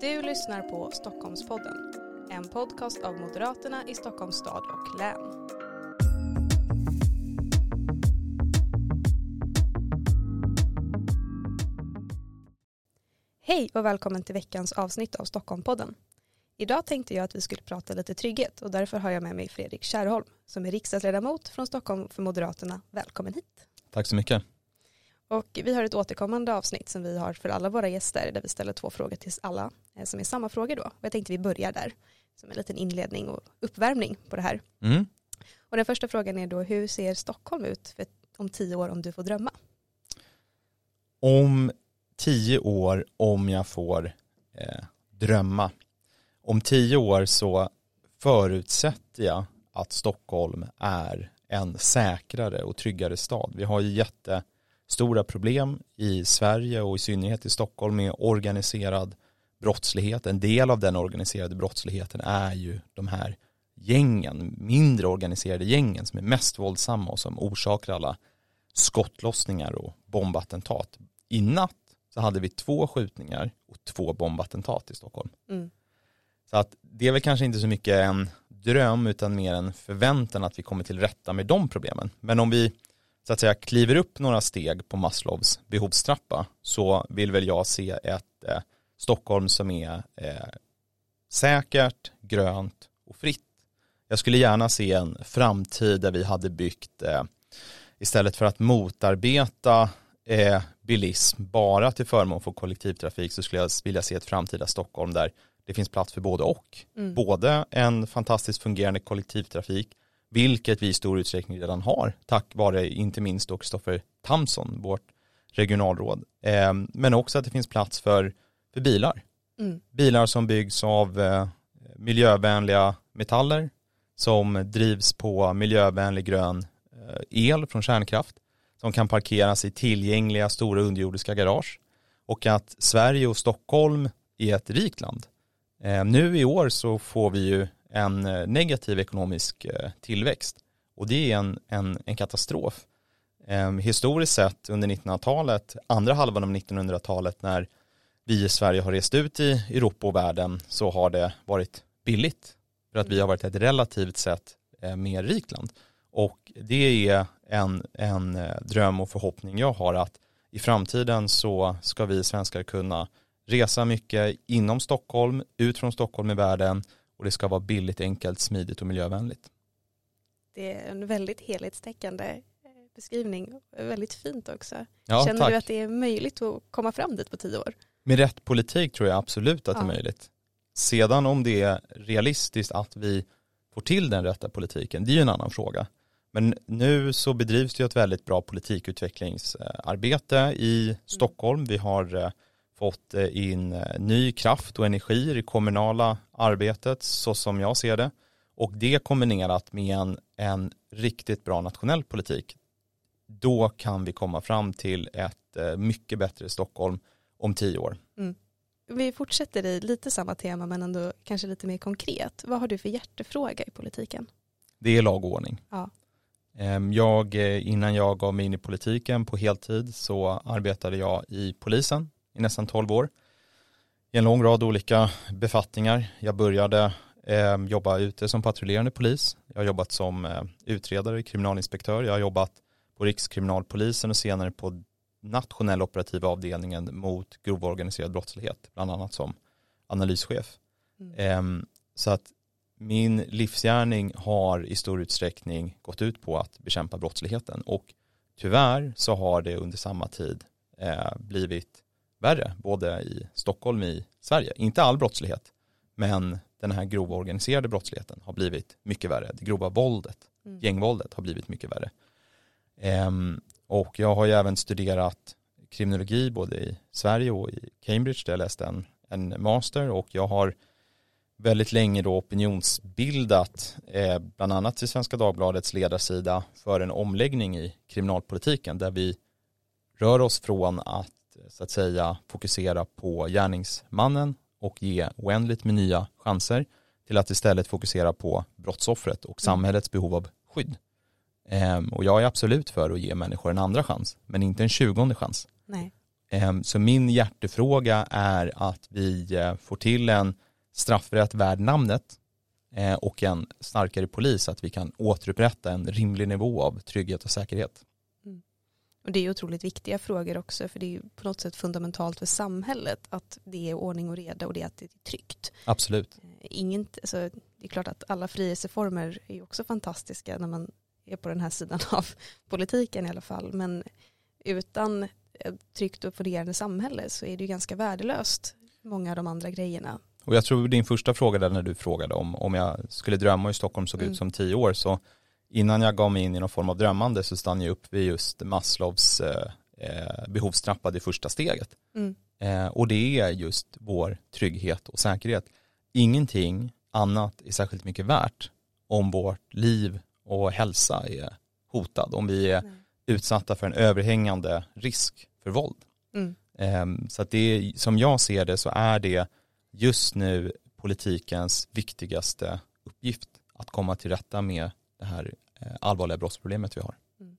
Du lyssnar på Stockholmspodden, en podcast av Moderaterna i Stockholms stad och län. Hej och välkommen till veckans avsnitt av Stockholmpodden. Idag tänkte jag att vi skulle prata lite trygghet och därför har jag med mig Fredrik Kärrholm som är riksdagsledamot från Stockholm för Moderaterna. Välkommen hit. Tack så mycket. Och vi har ett återkommande avsnitt som vi har för alla våra gäster där vi ställer två frågor till alla som är samma frågor då. Och jag tänkte vi börjar där som en liten inledning och uppvärmning på det här. Mm. Och den första frågan är då hur ser Stockholm ut om tio år om du får drömma? Om tio år om jag får eh, drömma. Om tio år så förutsätter jag att Stockholm är en säkrare och tryggare stad. Vi har ju jättestora problem i Sverige och i synnerhet i Stockholm med organiserad brottslighet. En del av den organiserade brottsligheten är ju de här gängen, mindre organiserade gängen som är mest våldsamma och som orsakar alla skottlossningar och bombattentat. I natt så hade vi två skjutningar och två bombattentat i Stockholm. Mm. Så att det är väl kanske inte så mycket en dröm utan mer en förväntan att vi kommer till rätta med de problemen. Men om vi så att säga kliver upp några steg på Maslows behovstrappa så vill väl jag se ett eh, Stockholm som är eh, säkert, grönt och fritt. Jag skulle gärna se en framtid där vi hade byggt eh, istället för att motarbeta eh, bilism bara till förmån för kollektivtrafik så skulle jag vilja se ett framtida Stockholm där det finns plats för både och. Mm. Både en fantastiskt fungerande kollektivtrafik, vilket vi i stor utsträckning redan har, tack vare inte minst då Kristoffer Tamson, vårt regionalråd. Eh, men också att det finns plats för, för bilar. Mm. Bilar som byggs av eh, miljövänliga metaller, som drivs på miljövänlig grön eh, el från kärnkraft, som kan parkeras i tillgängliga stora underjordiska garage och att Sverige och Stockholm är ett rikt land. Eh, nu i år så får vi ju en negativ ekonomisk tillväxt och det är en, en, en katastrof. Historiskt sett under 1900-talet, andra halvan av 1900-talet när vi i Sverige har rest ut i Europa och världen så har det varit billigt för att vi har varit ett relativt sett eh, mer rikt land. Och det är en, en eh, dröm och förhoppning jag har att i framtiden så ska vi svenskar kunna resa mycket inom Stockholm, ut från Stockholm i världen och det ska vara billigt, enkelt, smidigt och miljövänligt. Det är en väldigt helhetstäckande eh, beskrivning, väldigt fint också. Ja, Känner tack. du att det är möjligt att komma fram dit på tio år? Med rätt politik tror jag absolut att det Ja. är möjligt. Sedan om det är realistiskt att vi får till den rätta politiken, det är ju en annan fråga. Men nu så bedrivs det ju ett väldigt bra politikutvecklingsarbete i Stockholm. Vi har eh, fått eh, in eh, ny kraft och energi i det kommunala arbetet så som jag ser det. Och det kombinerat med en, en riktigt bra nationell politik, då kan vi komma fram till ett mycket bättre Stockholm om tio år. Vi fortsätter i lite samma tema men ändå kanske lite mer konkret. Vad har du för hjärtefråga i politiken? Det är lag och ordning. Ja. Ehm, Jag, eh, innan jag gav mig in i politiken på heltid så arbetade jag i polisen i nästan 12 år. I en lång rad olika befattningar. Jag började eh, jobba ute som patrullerande polis. Jag har jobbat som eh, utredare, kriminalinspektör. Jag har jobbat på Rikskriminalpolisen och senare på nationella operativa avdelningen mot grov organiserad brottslighet, bland annat som analyschef. Mm. Ehm, Så att min livsgärning har i stor utsträckning gått ut på att bekämpa brottsligheten och tyvärr så har det under samma tid eh, blivit värre både i Stockholm och i Sverige. Inte all brottslighet men den här grova organiserade brottsligheten har blivit mycket värre. Det grova våldet, Mm. gängvåldet har blivit mycket värre. Ehm, och jag har ju även studerat kriminologi både i Sverige och i Cambridge där jag läste en, en master och jag har väldigt länge då opinionsbildat eh, bland annat till Svenska Dagbladets ledarsida för en omläggning i kriminalpolitiken där vi rör oss från att så att säga fokusera på gärningsmannen och ge oändligt med nya chanser till att istället fokusera på brottsoffret och samhällets behov av skydd. Ehm, och jag är absolut för att ge människor en andra chans men inte en tjugonde chans. Nej. Ehm, så min hjärtefråga är att vi eh, får till en straffrätt värd namnet eh, och en starkare polis, att vi kan återupprätta en rimlig nivå av trygghet och säkerhet. Mm. Och det är otroligt viktiga frågor också, för det är på något sätt fundamentalt för samhället att det är ordning och reda och det är att det är tryggt. Absolut. Inget, alltså, det är klart att alla frihetsreformer är också fantastiska när man är på den här sidan av politiken i alla fall, men utan ett tryggt och fungerande samhälle så är det ju ganska värdelöst många av de andra grejerna. Och jag tror din första fråga där när du frågade om, om jag skulle drömma hur Stockholm såg mm. ut som tio år så innan jag gav mig in i någon form av drömmande så stannade jag upp vid just Maslows eh, eh, behovstrappa det första steget. Mm. Eh, och det är just vår trygghet och säkerhet. Ingenting annat är särskilt mycket värt om vårt liv och hälsa är hotad, om vi är Nej. utsatta för en överhängande risk för våld. Mm. Ehm, så att det är, som jag ser det så är det just nu politikens viktigaste uppgift att komma till rätta med det här eh, allvarliga brottsproblemet vi har. Mm.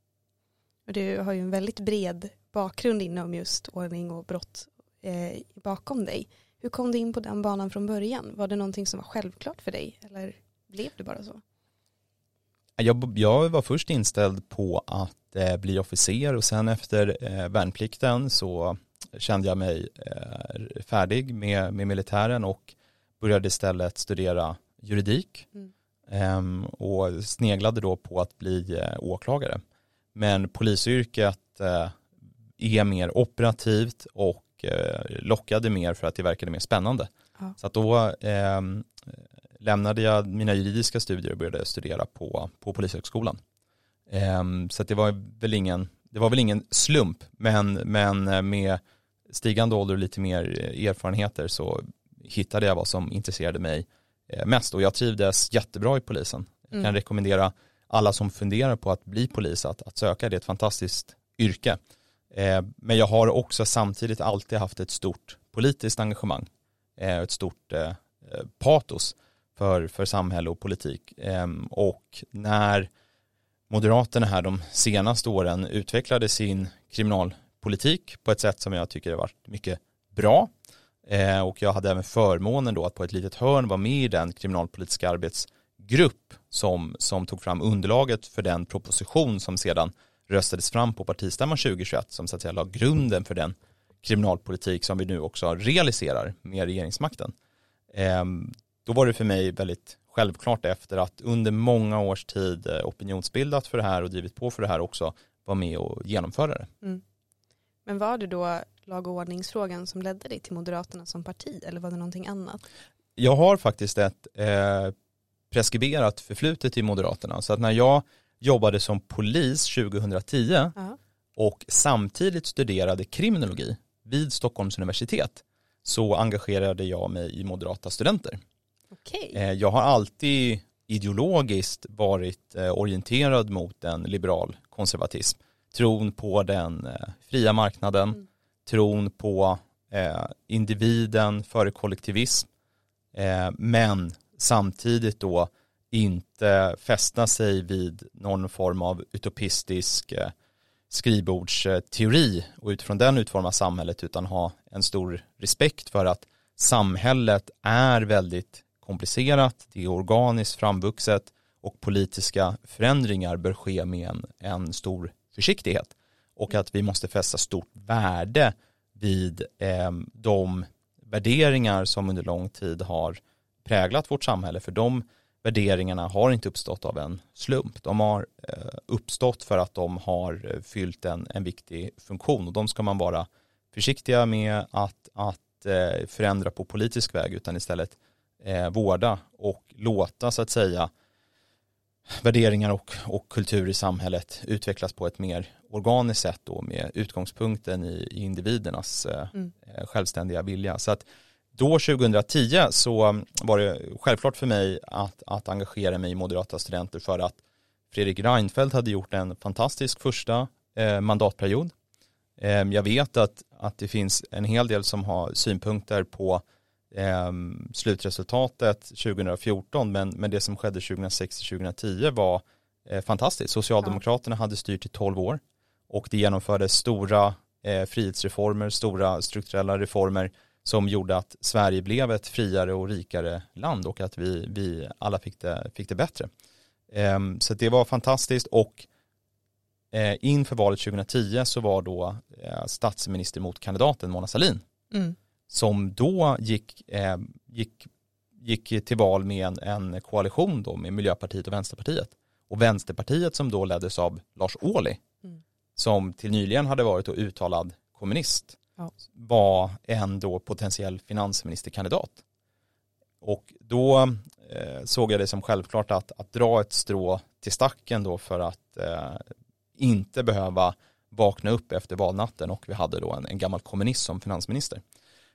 Och du har ju en väldigt bred bakgrund inom just ordning och brott eh, bakom dig. Hur kom du in på den banan från början? Var det någonting som var självklart för dig eller blev det bara så? Jag, jag var först inställd på att eh, bli officer och sen efter eh, värnplikten så kände jag mig eh, färdig med, med militären och började istället studera juridik mm. Ehm, och sneglade då på att bli eh, åklagare. Men polisyrket eh, är mer operativt och lockade mer för att det verkade mer spännande. Ja. Så att då ehm, lämnade jag mina juridiska studier och började studera på, på Polishögskolan. Ehm, så det var väl ingen, det var väl ingen slump, men, men med stigande ålder och lite mer erfarenheter så hittade jag vad som intresserade mig eh, mest och jag trivdes jättebra i polisen. Jag kan mm. rekommendera alla som funderar på att bli polis att, att söka, det är ett fantastiskt yrke. Eh, men jag har också samtidigt alltid haft ett stort politiskt engagemang, eh, ett stort patos för, för samhälle och politik. Ehm, och när Moderaterna här de senaste åren utvecklade sin kriminalpolitik på ett sätt som jag tycker har varit mycket bra. Eh, och jag hade även förmånen då att på ett litet hörn vara med i den kriminalpolitiska arbetsgrupp som, som tog fram underlaget för den proposition som sedan röstades fram på partistämman 2021 som så att säga la grunden för den kriminalpolitik som vi nu också realiserar med regeringsmakten. Ehm, då var det för mig väldigt självklart efter att under många års tid eh, opinionsbildat för det här och drivit på för det här också vara med och genomföra det. Mm. Men var det då lag och ordningsfrågan som ledde dig till Moderaterna som parti eller var det någonting annat? Jag har faktiskt ett eh, preskriberat förflutet i Moderaterna så att när jag jobbade som polis 2010 uh -huh. och samtidigt studerade kriminologi vid Stockholms universitet så engagerade jag mig i Moderata studenter. Okay. Eh, jag har alltid ideologiskt varit eh, orienterad mot en liberal konservatism tron på den eh, fria marknaden, mm. tron på individen före kollektivism, men samtidigt då inte fästa sig vid någon form av utopistisk skrivbordsteori och utifrån den utforma samhället utan ha en stor respekt för att samhället är väldigt komplicerat, det är organiskt framvuxet och politiska förändringar bör ske med en, en stor försiktighet. Och att vi måste fästa stort värde vid eh, de värderingar som under lång tid har präglat vårt samhälle. För de värderingarna har inte uppstått av en slump. De har eh, uppstått för att de har fyllt en, en viktig funktion. Och de ska man vara försiktiga med att, att eh, förändra på politisk väg utan istället eh, vårda och låta så att säga värderingar och, och kultur i samhället utvecklas på ett mer organiskt sätt då med utgångspunkten i, i individernas eh, mm. Eh, självständiga vilja. Så att då 2010 så var det självklart för mig att, att engagera mig i Moderata studenter för att Fredrik Reinfeldt hade gjort en fantastisk första eh, mandatperiod. Eh, jag vet att, att det finns en hel del som har synpunkter på eh, slutresultatet 2014 men, men det som skedde 2006-2010 var eh, fantastiskt. Socialdemokraterna ja. hade styrt i 12 år och det genomfördes stora eh, frihetsreformer, stora strukturella reformer som gjorde att Sverige blev ett friare och rikare land och att vi, vi alla fick det, fick det bättre. Eh, så det var fantastiskt och eh, inför valet 2010 så var då eh, statsminister mot kandidaten Mona Sahlin Mm som då gick, eh, gick, gick till val med en, en koalition då med Miljöpartiet och Vänsterpartiet. Och Vänsterpartiet som då leddes av Lars Ohly, Mm. som till nyligen hade varit och uttalad kommunist, Ja. var en då potentiell finansministerkandidat. Och då eh, såg jag det som självklart att, att dra ett strå till stacken då för att eh, inte behöva vakna upp efter valnatten och vi hade då en, en gammal kommunist som finansminister.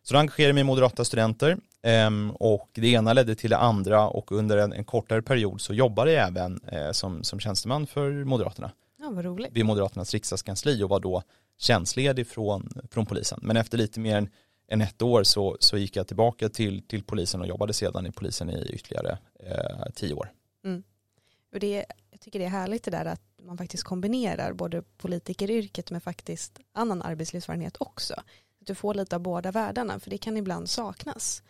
Så då engagerade jag mig i moderata studenter ehm, och det ena ledde till det andra och under en, en kortare period så jobbade jag även eh, som, som tjänsteman för Moderaterna Ja, vad roligt. vid Moderaternas riksdagskansli och var då tjänstledig från, från polisen. Men efter lite mer än, än ett år så, så gick jag tillbaka till, till polisen och jobbade sedan i polisen i ytterligare eh, tio år. Och det, jag tycker det är härligt det där att man faktiskt kombinerar både politikeryrket med faktiskt annan arbetslivserfarenhet också. Att du får lite av båda världarna för det kan ibland saknas.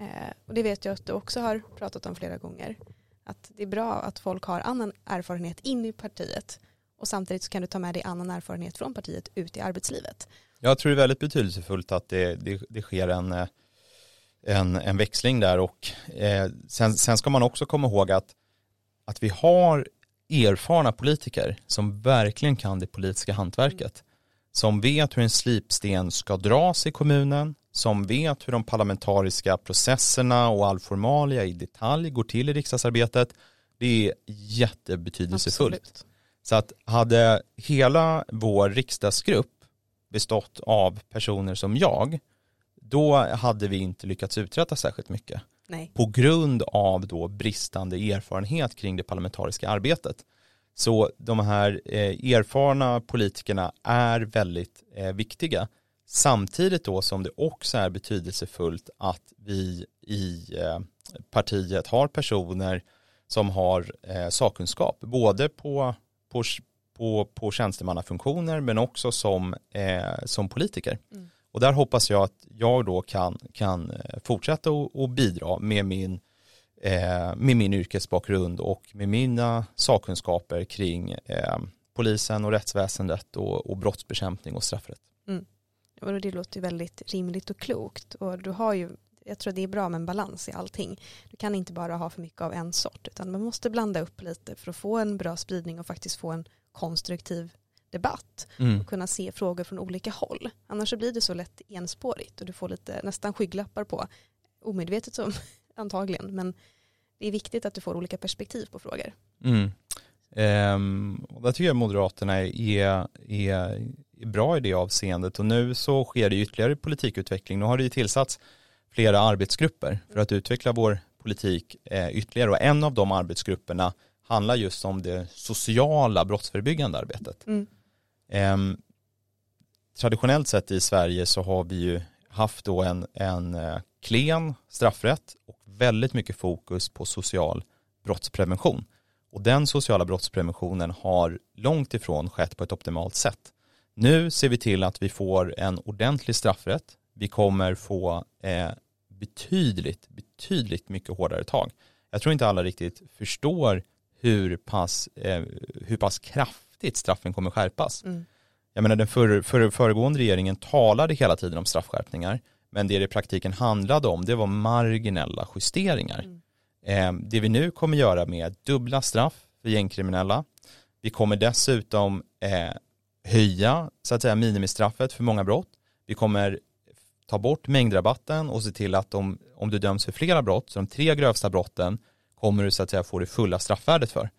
Eh, och det vet jag att du också har pratat om flera gånger. Att det är bra att folk har annan erfarenhet in i partiet och samtidigt så kan du ta med dig annan erfarenhet från partiet ut i arbetslivet. Jag tror det är väldigt betydelsefullt att det, det, det sker en, eh, en, en växling där och eh, sen, sen ska man också komma ihåg att, att vi har erfarna politiker som verkligen kan det politiska hantverket. Som vet hur en slipsten ska dras i kommunen, som vet hur de parlamentariska processerna och all formalia i detalj går till i riksdagsarbetet. Det är jättebetydelsefullt. Absolut. Så att hade hela vår riksdagsgrupp bestått av personer som jag, då hade vi inte lyckats uträtta särskilt mycket. Nej. På grund av då bristande erfarenhet kring det parlamentariska arbetet. Så de här eh, erfarna politikerna är väldigt eh, viktiga. Samtidigt då som det också är betydelsefullt att vi i eh, partiet har personer som har sakkunskap, både på, på, på, på tjänstemannafunktioner men också som, som politiker. Mm. Och där hoppas jag att jag då kan, kan fortsätta och bidra med min, med min yrkesbakgrund och med mina sakkunskaper kring eh, polisen och rättsväsendet och, och brottsbekämpning och straffrätt. Och det låter ju väldigt rimligt och klokt. Och du har ju, jag tror det är bra med en balans i allting. Du kan inte bara ha för mycket av en sort, utan man måste blanda upp lite för att få en bra spridning och faktiskt få en konstruktiv debatt och kunna se frågor från olika håll. Annars så blir det så lätt enspårigt och du får lite nästan skygglappar på, omedvetet som antagligen, men det är viktigt att du får olika perspektiv på frågor. Mm. Ehm, och där tycker jag Moderaterna är, är, är bra i det avseendet och nu så sker det ytterligare politikutveckling. Nu har det ju tillsatts flera arbetsgrupper för att utveckla vår politik eh, ytterligare och en av de arbetsgrupperna handlar just om det sociala brottsförebyggande arbetet. Mm. Ehm, traditionellt sett i Sverige så har vi ju haft då en, en eh, klen straffrätt och väldigt mycket fokus på social brottsprevention. Och den sociala brottspreventionen har långt ifrån skett på ett optimalt sätt. Nu ser vi till att vi får en ordentlig straffrätt. Vi kommer få eh, betydligt, betydligt mycket hårdare tag. Jag tror inte alla riktigt förstår hur pass, eh, hur pass kraftigt straffen kommer skärpas. Mm. Jag menar den för, för, föregående regeringen talade hela tiden om straffskärpningar men det det i praktiken handlade om det var marginella justeringar. Mm. Eh, det vi nu kommer göra med dubbla straff för gängkriminella. Vi kommer dessutom eh, höja så att säga minimistraffet för många brott. Vi kommer ta bort mängdrabatten och se till att om, om du döms för flera brott, så de tre grövsta brotten kommer du så att säga få det fulla straffvärdet för.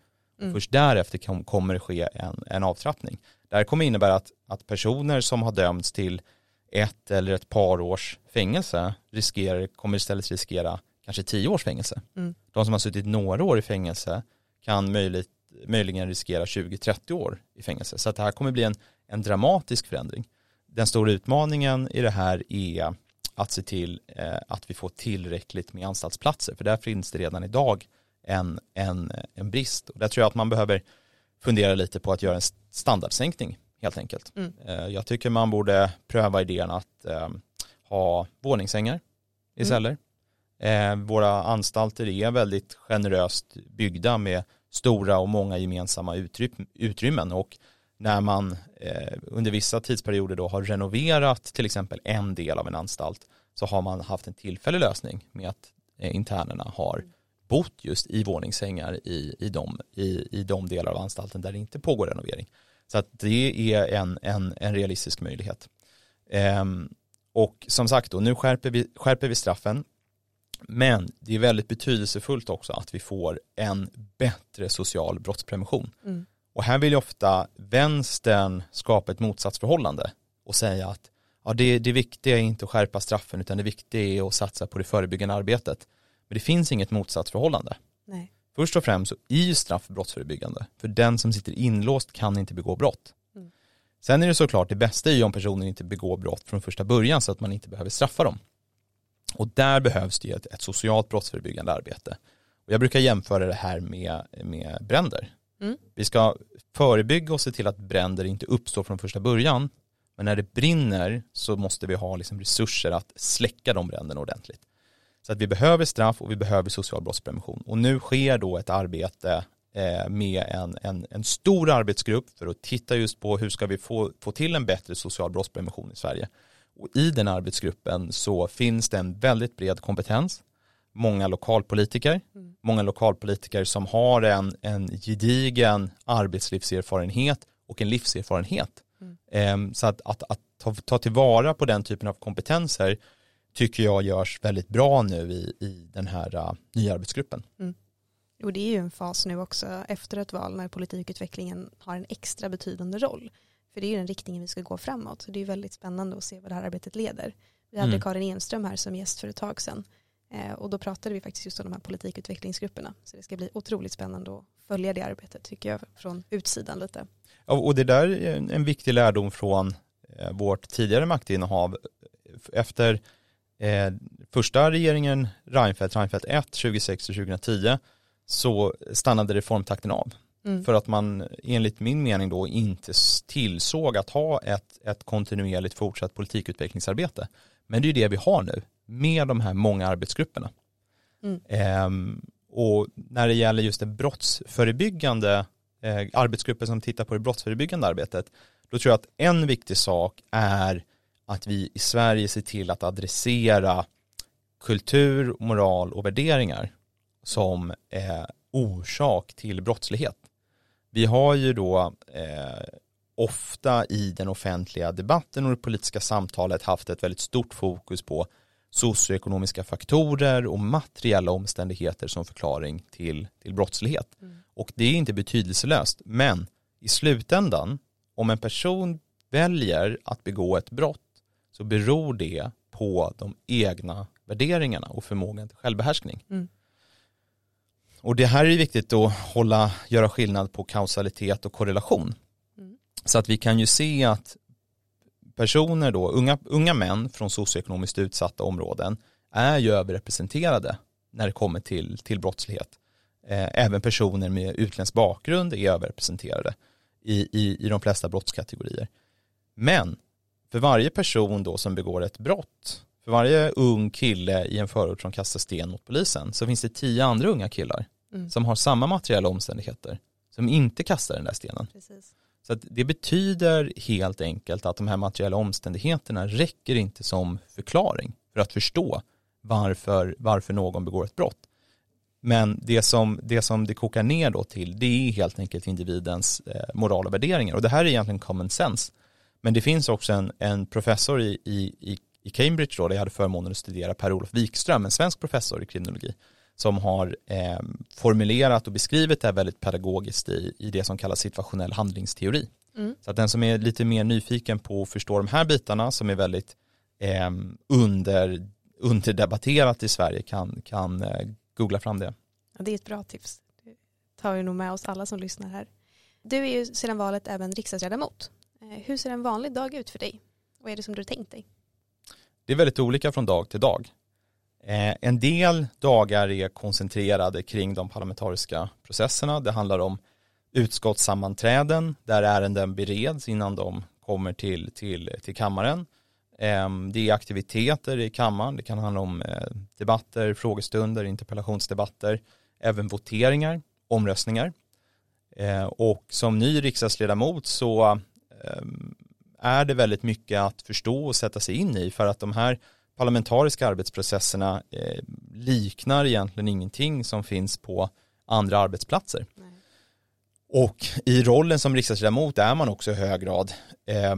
Mm. Först därefter kom, kommer det ske en, en avtrappning. Det här kommer innebära att, att personer som har dömts till ett eller ett par års fängelse riskerar, kommer istället riskera kanske tio års fängelse. Mm. De som har suttit några år i fängelse kan möjligt, möjligen riskera 20-30 år i fängelse. Så att det här kommer bli en, en dramatisk förändring. Den stora utmaningen i det här är att se till eh, att vi får tillräckligt med anstaltsplatser. För där finns det redan idag en, en, en brist. Och där tror jag att man behöver fundera lite på att göra en standardsänkning helt enkelt. Mm. Eh, Jag tycker man borde pröva idén att eh, ha våningssängar i Mm. celler. Eh, våra anstalter är väldigt generöst byggda med stora och många gemensamma utry- utrymmen och när man eh, under vissa tidsperioder då har renoverat till exempel en del av en anstalt så har man haft en tillfällig lösning med att internerna har bott just i våningssängar i, i, de, i, i de delar av anstalten där det inte pågår renovering. Så att det är en, en, en realistisk möjlighet. Ehm, och som sagt då, nu skärper vi, skärper vi straffen. Men det är väldigt betydelsefullt också att vi får en bättre social brottsprevention. Mm. Och här vill ju ofta vänstern skapa ett motsatsförhållande och säga att ja, det, det viktiga är inte att skärpa straffen utan det viktiga är att satsa på det förebyggande arbetet. Men det finns inget motsatsförhållande. Nej. Först och främst så är ju straff brottsförebyggande. För den som sitter inlåst kan inte begå brott. Mm. Sen är det såklart det bästa är ju om personen inte begår brott från första början så att man inte behöver straffa dem. Och där behövs det ju ett, ett socialt brottsförebyggande arbete. Och jag brukar jämföra det här med, med bränder. Mm. Vi ska förebygga och se till att bränder inte uppstår från första början. Men när det brinner så måste vi ha liksom resurser att släcka de bränderna ordentligt. Så att vi behöver straff och vi behöver social brottsprevention. Och nu sker då ett arbete eh, med en, en, en stor arbetsgrupp för att titta just på hur ska vi få, få till en bättre social brottsprevention i Sverige. Och i den arbetsgruppen så finns det en väldigt bred kompetens. Många lokalpolitiker, Mm. många lokalpolitiker som har en, en gedigen arbetslivserfarenhet och en livserfarenhet. Mm. Ehm, så att, att, att ta, ta tillvara på den typen av kompetenser tycker jag görs väldigt bra nu i, i den här uh, nya arbetsgruppen. Och det är ju en fas nu också efter ett val när politikutvecklingen har en extra betydande roll. För det är ju den riktningen vi ska gå framåt. Så det är ju väldigt spännande att se vad det här arbetet leder. Vi hade Mm. Karin Enström här som gäst för ett tag sedan. Eh, och då pratade vi faktiskt just om de här politikutvecklingsgrupperna. Så det ska bli otroligt spännande att följa det arbetet tycker jag från utsidan lite. Ja, Och det där är en- en viktig lärdom från eh, vårt tidigare maktinnehav. Efter eh, första regeringen Reinfeldt, Reinfeldt 1, 2006 och 2010 så stannade reformtakten av. Mm. För att man enligt min mening då inte tillsåg att ha ett, ett kontinuerligt fortsatt politikutvecklingsarbete. Men det är ju det vi har nu med de här många arbetsgrupperna. Mm. Ehm, och när det gäller just det brottsförebyggande eh, arbetsgrupper som tittar på det brottsförebyggande arbetet, då tror jag att en viktig sak är att vi i Sverige ser till att adressera kultur, moral och värderingar som eh, orsak till brottslighet. Vi har ju då eh, ofta i den offentliga debatten och det politiska samtalet haft ett väldigt stort fokus på socioekonomiska faktorer och materiella omständigheter som förklaring till, till brottslighet. Mm. Och det är inte betydelselöst, men i slutändan, om en person väljer att begå ett brott så beror det på de egna värderingarna och förmågan till självbehärskning. Mm. Och det här är viktigt att hålla, göra skillnad på kausalitet och korrelation. Mm. Så att vi kan ju se att personer då, unga, unga män från socioekonomiskt utsatta områden är ju överrepresenterade när det kommer till, till brottslighet. Eh, även personer med utländsk bakgrund är överrepresenterade i, i, i de flesta brottskategorier. Men för varje person då som begår ett brott, för varje ung kille i en förort som kastar sten mot polisen så finns det tio andra unga killar Mm. som har samma materiella omständigheter som inte kastar den där stenen. Precis. Så det betyder helt enkelt att de här materiella omständigheterna räcker inte som förklaring för att förstå varför, varför någon begår ett brott. Men det som, det som det kokar ner då till det är helt enkelt individens eh, moral och värderingar och det här är egentligen common sense. Men det finns också en, en professor i, i, i- Cambridge då, där jag hade förmånen att studera Per-Olof Wikström, en svensk professor i kriminologi, som har eh, formulerat och beskrivit det här väldigt pedagogiskt i, i det som kallas situationell handlingsteori. Mm. Så att den som är lite mer nyfiken på att förstå de här bitarna som är väldigt eh, under, underdebatterat i Sverige kan, kan eh, googla fram det. Ja, det är ett bra tips. Det tar vi nog med oss alla som lyssnar här. Du är ju sedan valet även riksdagsledamot. Hur ser en vanlig dag ut för dig? Vad är det som du har tänkt dig? Det är väldigt olika från dag till dag. Eh, en del dagar är koncentrerade kring de parlamentariska processerna. Det handlar om utskottssammanträden där ärenden bereds innan de kommer till, till, till kammaren. Ehm, det är aktiviteter i kammaren, det kan handla om eh, debatter, frågestunder, interpellationsdebatter, även voteringar, omröstningar. Eh, och som ny riksdagsledamot så är det väldigt mycket att förstå och sätta sig in i för att de här parlamentariska arbetsprocesserna eh, liknar egentligen ingenting som finns på andra arbetsplatser. Nej. Och i rollen som riksdagsledamot är man också i hög grad eh,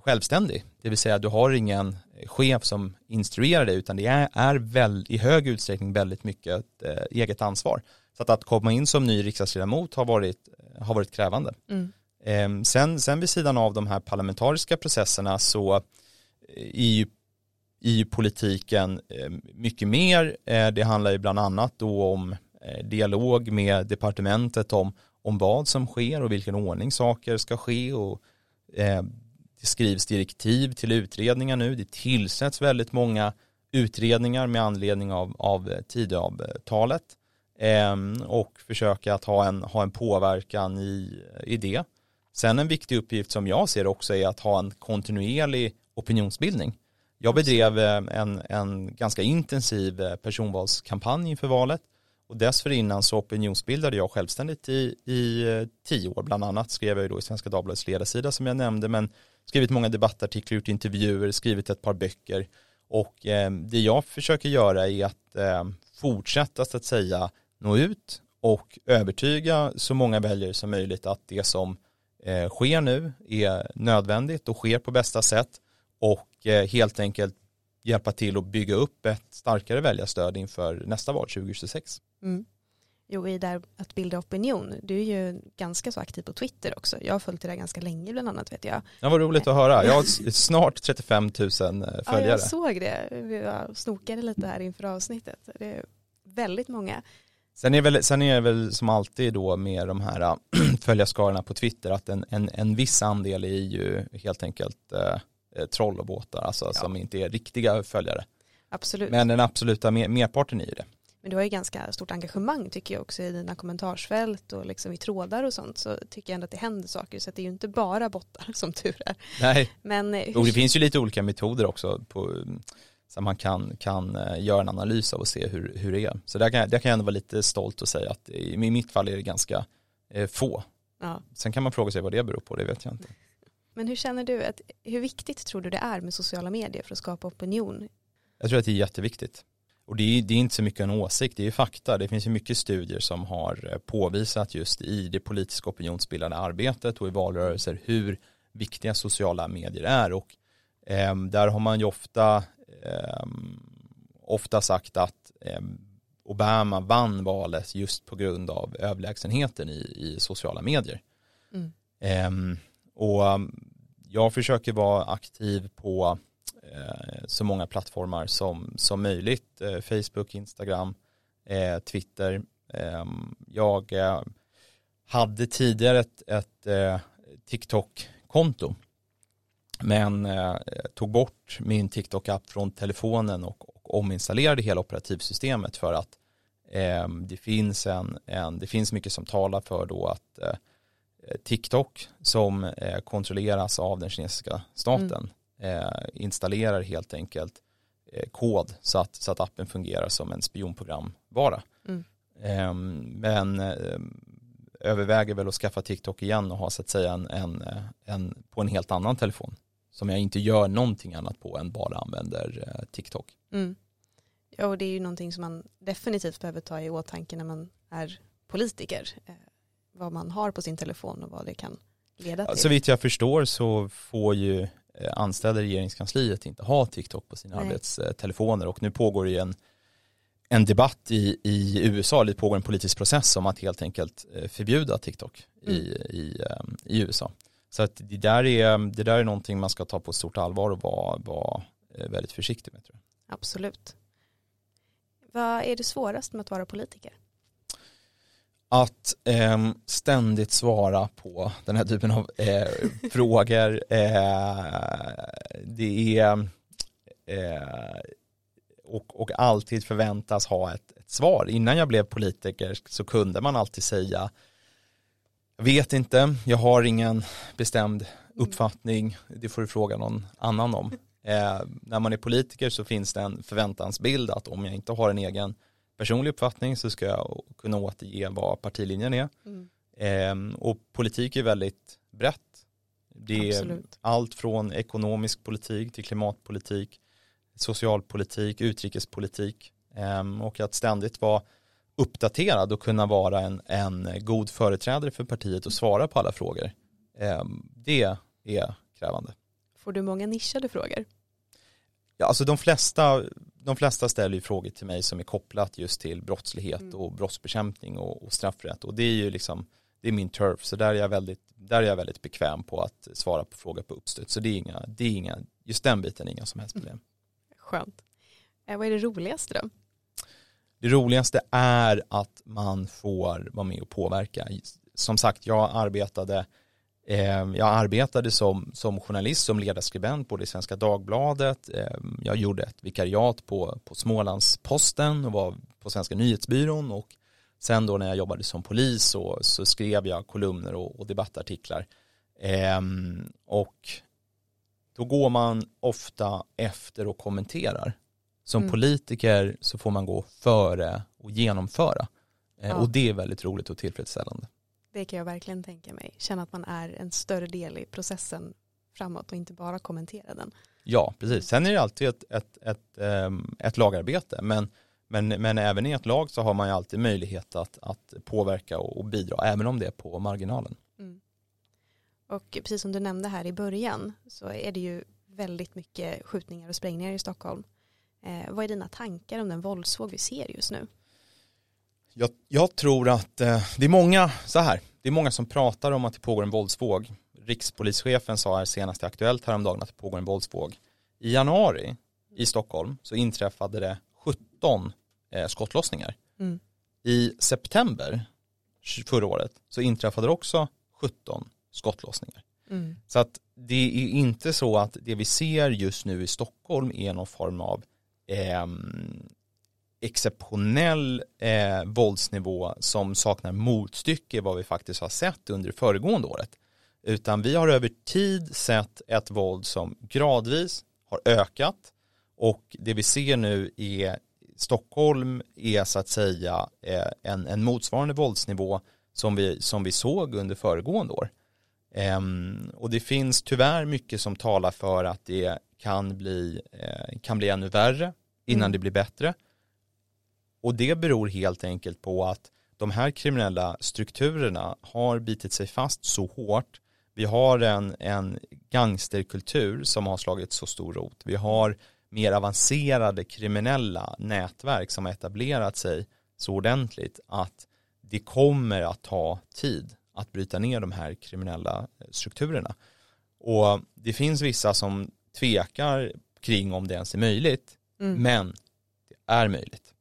självständig. Det vill säga du har ingen chef som instruerar dig utan det är, är väl, i hög utsträckning väldigt mycket ett eh, eget ansvar. Så att, att komma in som ny riksdagsledamot har varit, har varit krävande. Mm. Ehm, sen, sen vid sidan av de här parlamentariska processerna så eh, är ju i politiken eh, mycket mer. Eh, det handlar ju bland annat då om dialog med departementet om, om vad som sker och vilken ordning saker ska ske och det skrivs direktiv till utredningar nu. Det tillsätts väldigt många utredningar med anledning av, av Tidöavtalet eh, och försöka att ha en, ha en påverkan i, i det. Sen en viktig uppgift som jag ser också är att ha en kontinuerlig opinionsbildning. Jag bedrev eh, en, en ganska intensiv eh, personvalskampanj inför valet och dessförinnan så opinionsbildade jag självständigt i, i eh, tio år. Bland annat skrev jag ju då i Svenska Dagbladets ledarsida som jag nämnde men skrivit många debattartiklar, gjort intervjuer, skrivit ett par böcker och eh, det jag försöker göra är att eh, fortsätta så att säga nå ut och övertyga så många väljare som möjligt att det som eh, sker nu är nödvändigt och sker på bästa sätt och eh, helt enkelt hjälpa till att bygga upp ett starkare väljarstöd inför nästa val 2026. Mm. Jo, i där att bilda opinion. Du är ju ganska så aktiv på Twitter också. Jag har följt det där ganska länge bland annat vet jag. Ja, vad roligt att höra. Jag har snart 35 000 följare. Ja, jag såg det. Vi snokade lite här inför avsnittet. Det är väldigt många. Sen är, väl, sen är det väl som alltid då med de här äh, följarskarorna på Twitter att en, en, en viss andel är ju helt enkelt eh, troll och båtar, alltså ja. som inte är riktiga följare. Absolut. Men den absoluta merparten är ju det. Men du har ju ganska stort engagemang tycker jag också i dina kommentarsfält och liksom i trådar och sånt så tycker jag ändå att det händer saker så att det är ju inte bara bottar som tur är. Nej, Men, eh, hur... och det finns ju lite olika metoder också på så man kan, kan eh, göra en analys av och se hur, hur det är. Så där kan, där kan jag ändå vara lite stolt och säga att i mitt fall är det ganska eh, få. Ja. Sen kan man fråga sig vad det beror på, det vet jag inte. Men hur känner du, att, hur viktigt tror du det är med sociala medier för att skapa opinion? Jag tror att det är jätteviktigt. Och det är, det är, inte så mycket en åsikt, det är fakta. Det finns ju mycket studier som har eh, påvisat just i det politiska opinionsbildande arbetet och i valrörelser hur viktiga sociala medier är. Och eh, där har man ju ofta, ofta sagt att eh, Obama vann valet just på grund av överlägsenheten i, i sociala medier. Mm. Ehm, och jag försöker vara aktiv på Eh, så många plattformar som, som möjligt. Eh, Facebook, Instagram, eh, Twitter. Ehm, jag hade tidigare ett, ett TikTok-konto men tog bort min TikTok-app från telefonen och, och ominstallerade hela operativsystemet för att eh, det, finns en, en, det finns mycket som talar för då att eh, TikTok som eh, kontrolleras av den kinesiska staten mm eh, installerar helt enkelt eh, kod så att, så att appen fungerar som en spionprogramvara. Mm. Eh, men eh, överväger väl att skaffa TikTok igen och ha så att säga en, en, en, på en helt annan telefon som jag inte gör någonting annat på än bara använder eh, TikTok. Mm. Ja, och det är ju någonting som man definitivt behöver ta i åtanke när man är politiker. Eh, vad man har på sin telefon och vad det kan leda till. Så vitt jag förstår så får ju Eh, anställda i regeringskansliet inte ha TikTok på sina Nej. arbetstelefoner och nu pågår det en, en debatt i, i USA, det pågår en politisk process om att helt enkelt förbjuda TikTok mm. i, i, i USA. Så att det där, är, det där är någonting man ska ta på stort allvar och vara, vara eh, väldigt försiktig med. Tror jag. Absolut. Vad är det svårast med att vara politiker? att eh, ständigt svara på den här typen av eh, frågor. Eh, det är eh, och, och alltid förväntas ha ett, ett, svar. Innan jag blev politiker så kunde man alltid säga Jag vet inte, jag har ingen bestämd uppfattning, det får du fråga någon annan om. Eh, när man är politiker så finns det en förväntansbild att om jag inte har en egen personlig uppfattning så ska jag kunna återge vad partilinjen är. Mm. Eh, och politik är väldigt brett. Det är Absolut. allt från ekonomisk politik till klimatpolitik, socialpolitik, utrikespolitik eh, och att ständigt vara uppdaterad och kunna vara en, en god företrädare för partiet och svara på alla frågor. Eh, det är krävande. Får du många nischade frågor? Ja, alltså de flesta, de flesta ställer ju frågor till mig som är kopplat just till brottslighet mm. och brottsbekämpning och, och, straffrätt och det är ju liksom det är min turf så där är jag väldigt, där är jag väldigt bekväm på att svara på frågor på uppstöd så det är inga, det är inga, just den biten är inga som helst problem. Skönt. Eh, vad är det roligaste då? Det roligaste är att man får vara med och påverka. Som sagt, jag arbetade eh, jag arbetade som, som journalist, som ledarskribent både i Svenska Dagbladet. eh, jag gjorde ett vikariat på, på Smålandsposten och var på Svenska nyhetsbyrån och sen då när jag jobbade som polis så, så skrev jag kolumner och, och debattartiklar. Eh, och då går man ofta efter och kommenterar. Som mm. politiker så får man gå före och genomföra. Ja. Och det är väldigt roligt och tillfredsställande. Det kan jag verkligen tänka mig. Känna att man är en större del i processen framåt och inte bara kommentera den. Ja, precis. Sen är det alltid ett, ett, ett, ehm, ett lagarbete, men, men, men även i ett lag så har man ju alltid möjlighet att, att påverka och, bidra, även om det är på marginalen. Mm. Och precis som du nämnde här i början så är det ju väldigt mycket skjutningar och sprängningar i Stockholm. Eh, vad är dina tankar om den våldsvåg vi ser just nu? Jag, jag tror att eh, det är många, så här, det är många som pratar om att det pågår en våldsvåg. Rikspolischefen sa här senast i Aktuellt häromdagen att det pågår en våldsvåg. I januari i Stockholm så inträffade det 17 eh, skottlossningar. Mm. I september förra året så inträffade det också 17 skottlossningar. Mm. Så att det är inte så att det vi ser just nu i Stockholm är någon form av eh, exceptionell eh, våldsnivå som saknar motstycke vad vi faktiskt har sett under föregående året. Utan vi har över tid sett ett våld som gradvis har ökat och det vi ser nu i Stockholm är så att säga eh, en, en motsvarande våldsnivå som vi, som vi såg under föregående år. Um, och det finns tyvärr mycket som talar för att det kan bli, eh, kan bli ännu värre innan mm. det blir bättre. Och det beror helt enkelt på att de här kriminella strukturerna har bitit sig fast så hårt. Vi har en, en gangsterkultur som har slagit så stor rot. Vi har mer avancerade kriminella nätverk som har etablerat sig så ordentligt att det kommer att ta tid att bryta ner de här kriminella strukturerna. Och det finns vissa som tvekar kring om det ens är möjligt, mm. men det är möjligt.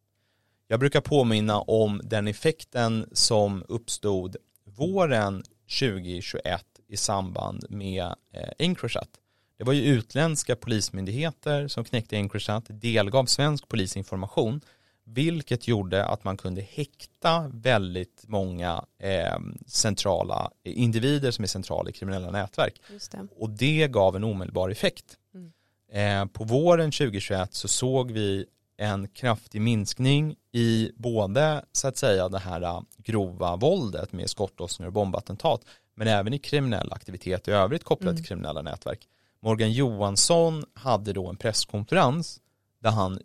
Jag brukar påminna om den effekten som uppstod våren 2021 i samband med eh, Encrochat. Det var ju utländska polismyndigheter som knäckte Encrochat, delgav svensk polisinformation, vilket gjorde att man kunde häkta väldigt många eh, centrala individer som är centrala i kriminella nätverk. Det. Och det gav en omedelbar effekt. Mm. Eh, på våren 2021 så såg vi en kraftig minskning i både så att säga det här äh, grova våldet med skottlossningar och bombattentat men även i kriminell aktivitet i övrigt kopplat mm. till kriminella nätverk. Morgan Johansson hade då en presskonferens där han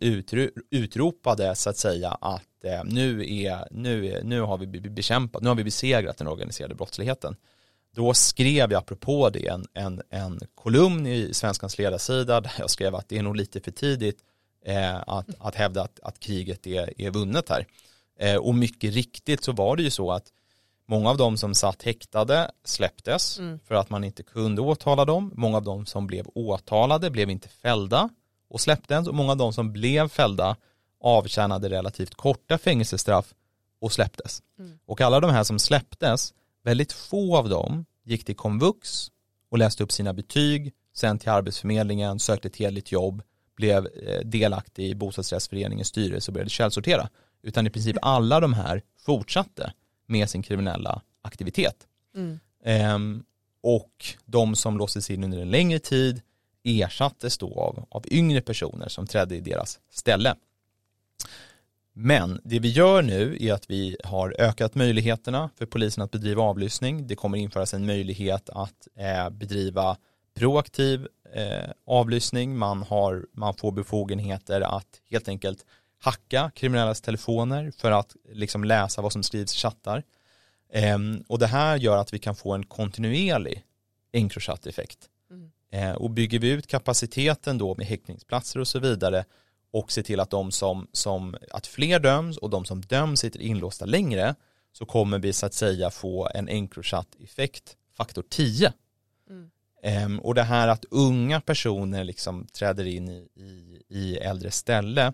utropade så att säga att eh, nu, är, nu, är, nu har vi bekämpat, nu har vi besegrat den organiserade brottsligheten. Då skrev jag apropå det en, en, en kolumn i Svenskans ledarsida där jag skrev att det är nog lite för tidigt eh, att, att hävda att, att kriget är, är vunnet här. Eh, och mycket riktigt så var det ju så att många av de som satt häktade släpptes mm. för att man inte kunde åtala dem. Många av de som blev åtalade blev inte fällda och släpptes och många av de som blev fällda avtjänade relativt korta fängelsestraff och släpptes. Mm. Och alla de här som släpptes, väldigt få av dem gick till komvux och läste upp sina betyg, sen till Arbetsförmedlingen, sökte ett heligt jobb blev eh, delaktig i bostadsrättsföreningens styrelse och började källsortera. Utan i princip alla de här fortsatte med sin kriminella aktivitet. Mm. Ehm, och de som låstes in under en längre tid ersattes då av, av yngre personer som trädde i deras ställe. Men det vi gör nu är att vi har ökat möjligheterna för polisen att bedriva avlyssning. Det kommer införas en möjlighet att eh, bedriva proaktiv eh, avlyssning. Man, har, man får befogenheter att helt enkelt hacka kriminellas telefoner för att liksom läsa vad som skrivs i chattar. Eh, och det här gör att vi kan få en kontinuerlig Encrochat-effekt. Mm. Eh, och bygger vi ut kapaciteten då med häktningsplatser och så vidare och ser till att de som, som, att fler döms och de som döms sitter inlåsta längre så kommer vi så att säga få en Encrochat-effekt faktor 10. Mm. Ehm, och det här att unga personer liksom träder in i, i, i äldre ställe.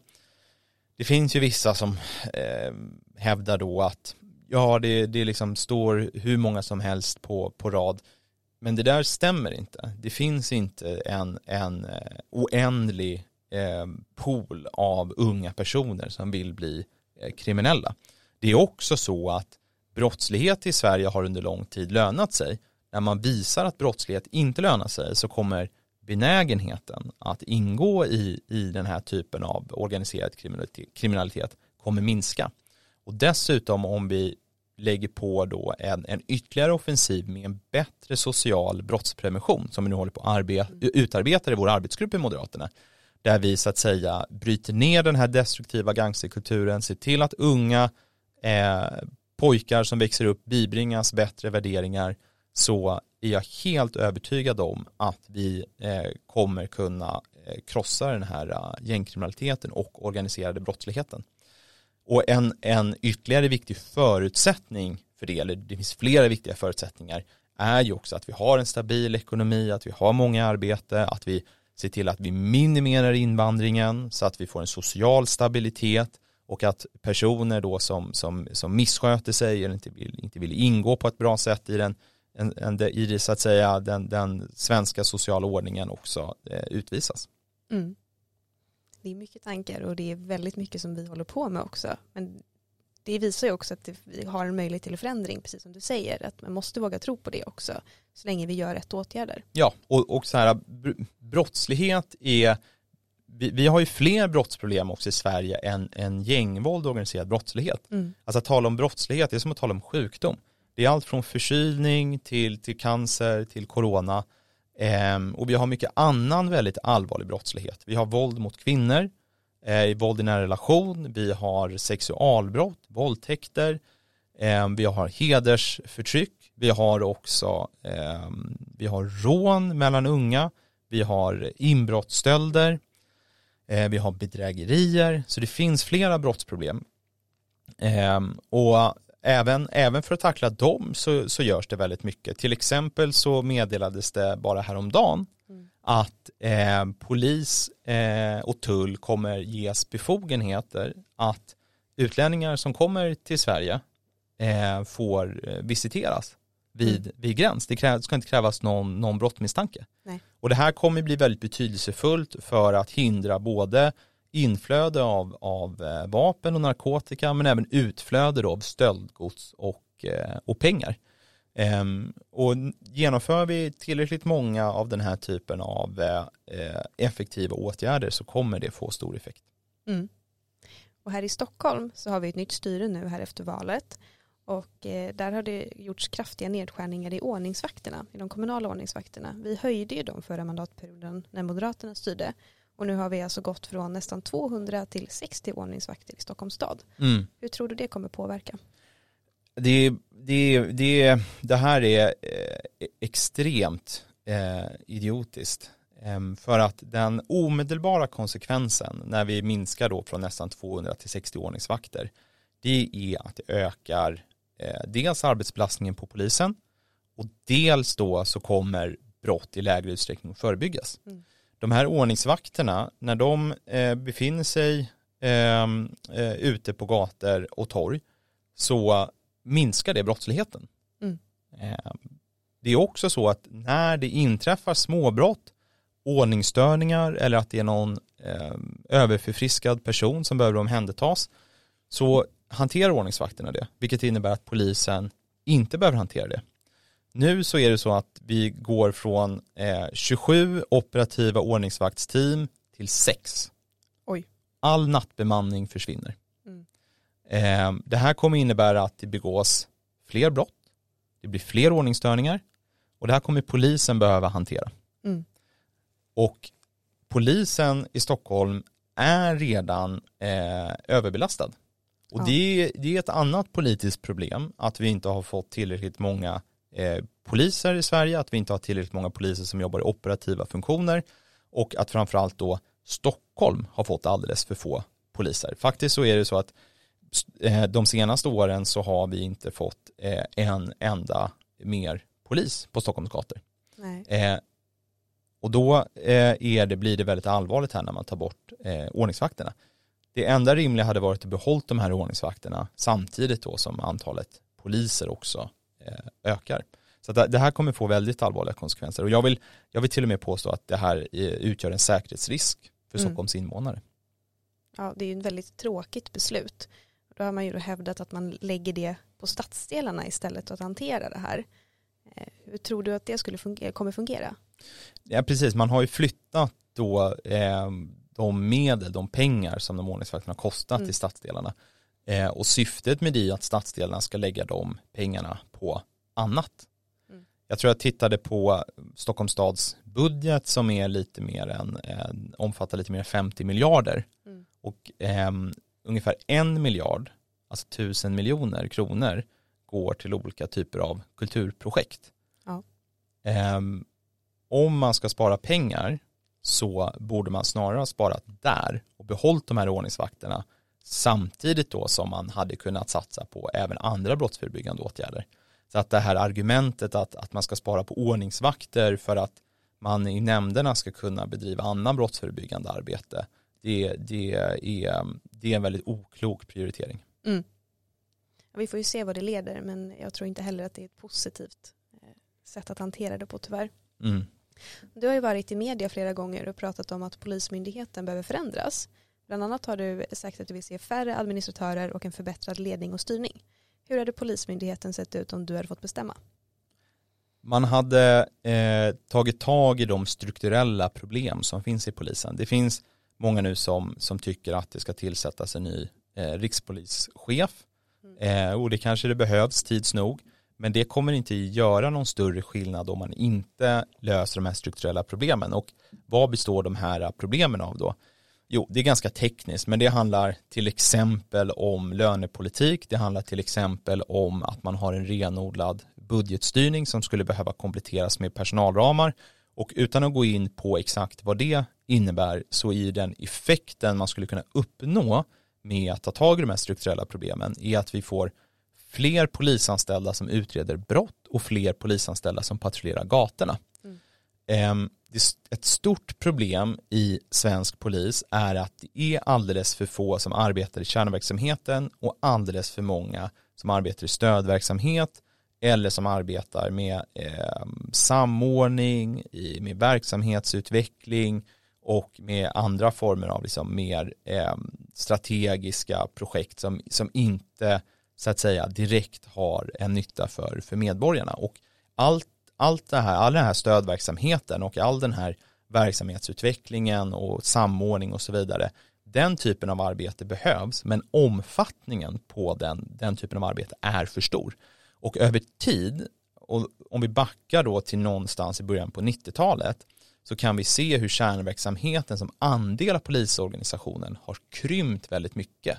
Det finns ju vissa som eh, hävdar då att ja det, det liksom står hur många som helst på, på rad. Men det där stämmer inte. Det finns inte en, en eh, oändlig eh, pool av unga personer som vill bli eh, kriminella. Det är också så att brottslighet i Sverige har under lång tid lönat sig. När man visar att brottslighet inte lönar sig så kommer benägenheten att ingå i, i den här typen av organiserad kriminalitet, kriminalitet kommer minska. Och dessutom om vi lägger på då en, en ytterligare offensiv med en bättre social brottsprevention som vi nu håller på att arbeta, utarbetar i vår arbetsgrupp i Moderaterna. Där vi så att säga bryter ner den här destruktiva gangsterkulturen, ser till att unga eh, pojkar som växer upp bibringas bättre värderingar. Så är jag helt övertygad om att vi eh, kommer kunna eh, krossa den här uh, gängkriminaliteten och organiserade brottsligheten. Och en, en ytterligare viktig förutsättning för det, eller det finns flera viktiga förutsättningar, är ju också att vi har en stabil ekonomi, att vi har många arbete, att vi ser till att vi minimerar invandringen så att vi får en social stabilitet och att personer då som, som, som missköter sig eller inte vill, inte vill ingå på ett bra sätt i den, en, en, i det, så att säga, den, den svenska sociala ordningen också eh, utvisas. Mm. Det är mycket tankar och det är väldigt mycket som vi håller på med också. Men det visar ju också att vi har en möjlighet till förändring, precis som du säger, att man måste våga tro på det också, så länge vi gör rätt åtgärder. Ja, och, och så här, brottslighet är, vi, vi, har ju fler brottsproblem också i Sverige än, än gängvåld och organiserad brottslighet. Mm. Alltså att tala om brottslighet, det är som att tala om sjukdom. Det är allt från förkylning till, till cancer till corona. Ehm, och vi har mycket annan väldigt allvarlig brottslighet. Vi har våld mot kvinnor, eh, våld i nära relation, vi har sexualbrott, våldtäkter, eh, vi har hedersförtryck, vi har också eh, vi har rån mellan unga, vi har inbrottsstölder, eh, vi har bedrägerier, så det finns flera brottsproblem. Ehm, och även, även för att tackla dem så, så görs det väldigt mycket. Till exempel så meddelades det bara häromdagen mm. att eh, polis eh, och tull kommer ges befogenheter att utlänningar som kommer till Sverige eh, får eh, visiteras vid, mm. vid gräns. Det krävs, ska inte krävas någon, någon brottmisstanke. Nej. Och det här kommer bli väldigt betydelsefullt för att hindra både inflöde av, av eh, vapen och narkotika men även utflöde av stöldgods och, eh, och pengar. Ehm, och genomför vi tillräckligt många av den här typen av eh, eh, effektiva åtgärder så kommer det få stor effekt. Mm. Och här i Stockholm så har vi ett nytt styre nu här efter valet och eh, där har det gjorts kraftiga nedskärningar i ordningsvakterna, i de kommunala ordningsvakterna. Vi höjde ju dem förra mandatperioden när Moderaterna styrde och nu har vi alltså gått från nästan 200 till 60 ordningsvakter i Stockholms stad. Mm. Hur tror du det kommer påverka? Det, det, det, det här är eh, extremt eh, idiotiskt. Eh, för att den omedelbara konsekvensen när vi minskar då från nästan 200 till 60 ordningsvakter det är att det ökar eh, dels arbetsbelastningen på polisen och dels då så kommer brott i lägre utsträckning förebyggas. Mm. De här ordningsvakterna, när de eh, befinner sig ehm, eh, ute på gator och torg så minskar det brottsligheten. Mm. Ehm, det är också så att när det inträffar småbrott, ordningsstörningar eller att det är någon eh, överförfriskad person som behöver omhändertas så hanterar ordningsvakterna det, vilket innebär att polisen inte behöver hantera det. Nu så är det så att vi går från eh, 27 operativa ordningsvaktsteam till 6. Oj. All nattbemanning försvinner. Mm. Eh, det här kommer innebära att det begås fler brott, det blir fler ordningsstörningar och det här kommer polisen behöva hantera. Mm. Och polisen i Stockholm är redan eh, överbelastad. Och Ja. det, det är ett annat politiskt problem att vi inte har fått tillräckligt många eh, poliser i Sverige, att vi inte har tillräckligt många poliser som jobbar i operativa funktioner och att framförallt då Stockholm har fått alldeles för få poliser. Faktiskt så är det så att eh, de senaste åren så har vi inte fått eh, en enda mer polis på Stockholms gator. Och då är det, blir det väldigt allvarligt här när man tar bort eh, ordningsvakterna. Det enda rimliga hade varit att behålla de här ordningsvakterna samtidigt då som antalet poliser också ökar. Så det- här kommer få väldigt allvarliga konsekvenser och jag vill, jag vill till och med påstå att det här eh, utgör en säkerhetsrisk för Mm. Stockholms invånare. Ja, det är ju ett väldigt tråkigt beslut. Då har man ju hävdat att man lägger det på stadsdelarna istället att hantera det här. Eh, Hur tror du att det skulle fungera, kommer fungera? Ja precis, man har ju flyttat då eh, de medel, de pengar som de ordningsvakterna har kostat Mm. i stadsdelarna. Eh, och syftet med det är att stadsdelarna ska lägga de pengarna på annat. Mm. Jag tror jag tittade på Stockholms stads budget som är lite mer än, eh, omfattar lite mer än 50 miljarder. Mm. Och ehm, ungefär en miljard, alltså tusen miljoner kronor, går till olika typer av kulturprojekt. Ja. Ehm, om man ska spara pengar så borde man snarare ha sparat där och behållit de här ordningsvakterna samtidigt då som man hade kunnat satsa på även andra brottsförebyggande åtgärder. Så att det här argumentet att, att man ska spara på ordningsvakter för att man i nämnderna ska kunna bedriva annan brottsförebyggande arbete, det, det, är, det är en väldigt oklok prioritering. Mm. Vi får ju se vad det leder men jag tror inte heller att det är ett positivt eh, sätt att hantera det på tyvärr. Mm. Du har ju varit i media flera gånger och pratat om att polismyndigheten behöver förändras. Bland annat har du sagt att du vill se färre administratörer och en förbättrad ledning och styrning. Hur hade polismyndigheten sett ut om du hade fått bestämma? Man hade eh, tagit tag i de strukturella problem som finns i polisen. Det finns många nu som, som tycker att det ska tillsättas en ny eh, rikspolischef eh, och det kanske det behövs tids nog. Men det kommer inte göra någon större skillnad om man inte löser de här strukturella problemen. Och vad består de här problemen av då? Jo, det är ganska tekniskt, men det handlar till exempel om lönepolitik. Det handlar till exempel om att man har en renodlad budgetstyrning som skulle behöva kompletteras med personalramar. Och utan att gå in på exakt vad det innebär så är den effekten man skulle kunna uppnå med att ta tag i de här strukturella problemen är att vi får fler polisanställda som utreder brott och fler polisanställda som patrullerar gatorna. Mm. Ehm, det är Ehm, ett stort problem i svensk polis är att det är alldeles för få som arbetar i kärnverksamheten och alldeles för många som arbetar i stödverksamhet eller som arbetar med eh, samordning, i, med verksamhetsutveckling och med andra former av liksom mer eh, strategiska projekt som, som inte så att säga direkt har en nytta för, för medborgarna. Och allt, allt det här, all den här stödverksamheten och all den här verksamhetsutvecklingen och samordning och så vidare, den typen av arbete behövs, men omfattningen på den, den typen av arbete är för stor. Och över tid, och om vi backar då till någonstans i början på 90-talet, så kan vi se hur kärnverksamheten som andel av polisorganisationen har krympt väldigt mycket.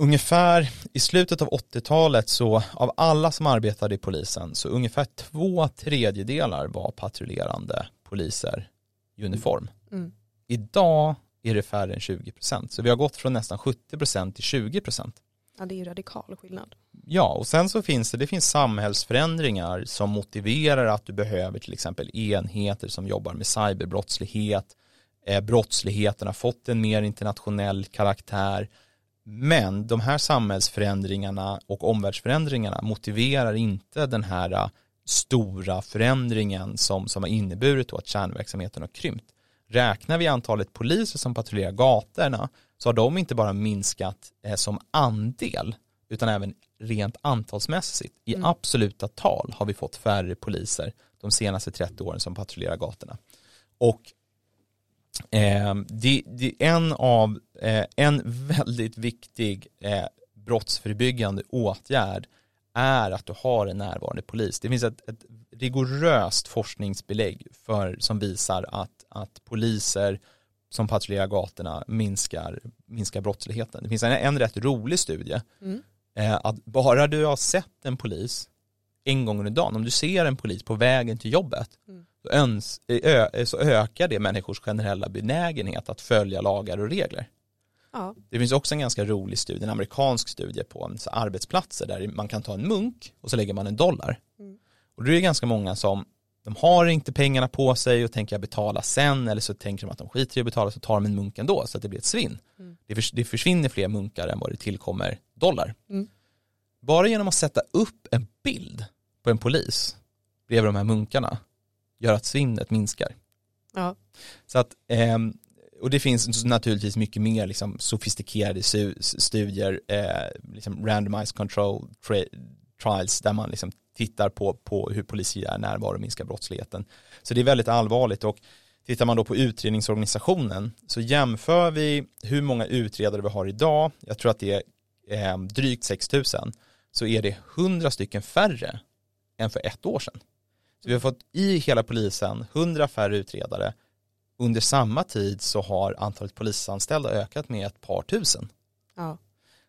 Ungefär i slutet av 80-talet så av alla som arbetade i polisen så ungefär två tredjedelar var patrullerande poliser i uniform. Mm. Idag är det färre än 20%. Så vi har gått från nästan 70% till 20%. Ja, det är ju radikal skillnad. Ja, och sen så finns det, det finns samhällsförändringar som motiverar att du behöver till exempel enheter som jobbar med cyberbrottslighet. Eh, brottsligheten har fått en mer internationell karaktär. Men de här samhällsförändringarna och omvärldsförändringarna motiverar inte den här eh, stora förändringen som, som har inneburit att kärnverksamheten har krympt. Räknar vi antalet poliser som patrullerar gatorna så har de inte bara minskat eh, som andel utan även rent antalsmässigt. I Mm. absoluta tal har vi fått färre poliser de senaste 30 åren som patrullerar gatorna. Och eh, det, det en av, eh, en väldigt viktig eh, brottsförebyggande åtgärd är att du har en närvarande polis. Det finns ett, ett rigoröst forskningsbelägg för, som visar att, att poliser som patrullerar gatorna minskar, minskar brottsligheten. Det finns en, en rätt rolig studie Mm. eh, att bara du har sett en polis en gång under dagen, om du ser en polis på vägen till jobbet Mm. så, öns, ö, så ökar det människors generella benägenhet att följa lagar och regler. Ja. Det finns också en ganska rolig studie, en amerikansk studie på en arbetsplatser där man kan ta en munk och så lägger man en dollar. Mm. Och då är det ganska många som de har inte pengarna på sig och tänker jag betala sen eller så tänker de att de skiter i att betala så tar de en munk ändå så att det blir ett svinn. Mm. Det, det försvinner fler munkar än vad det tillkommer dollar. Mm. Bara genom att sätta upp en bild på en polis bredvid de här munkarna gör att svinnet minskar. Ja. Så att, ehm, och det finns naturligtvis mycket mer liksom sofistikerade studier, eh, liksom randomized control trials där man liksom tittar på, på hur polisiär närvaro minskar brottsligheten. Så det är väldigt allvarligt och tittar man då på utredningsorganisationen så jämför vi hur många utredare vi har idag, jag tror att det är eh, drygt 6 000, så är det 100 stycken färre än för ett år sedan. Så vi har fått i hela polisen 100 färre utredare under samma tid så har antalet polisanställda ökat med ett par tusen. Ja.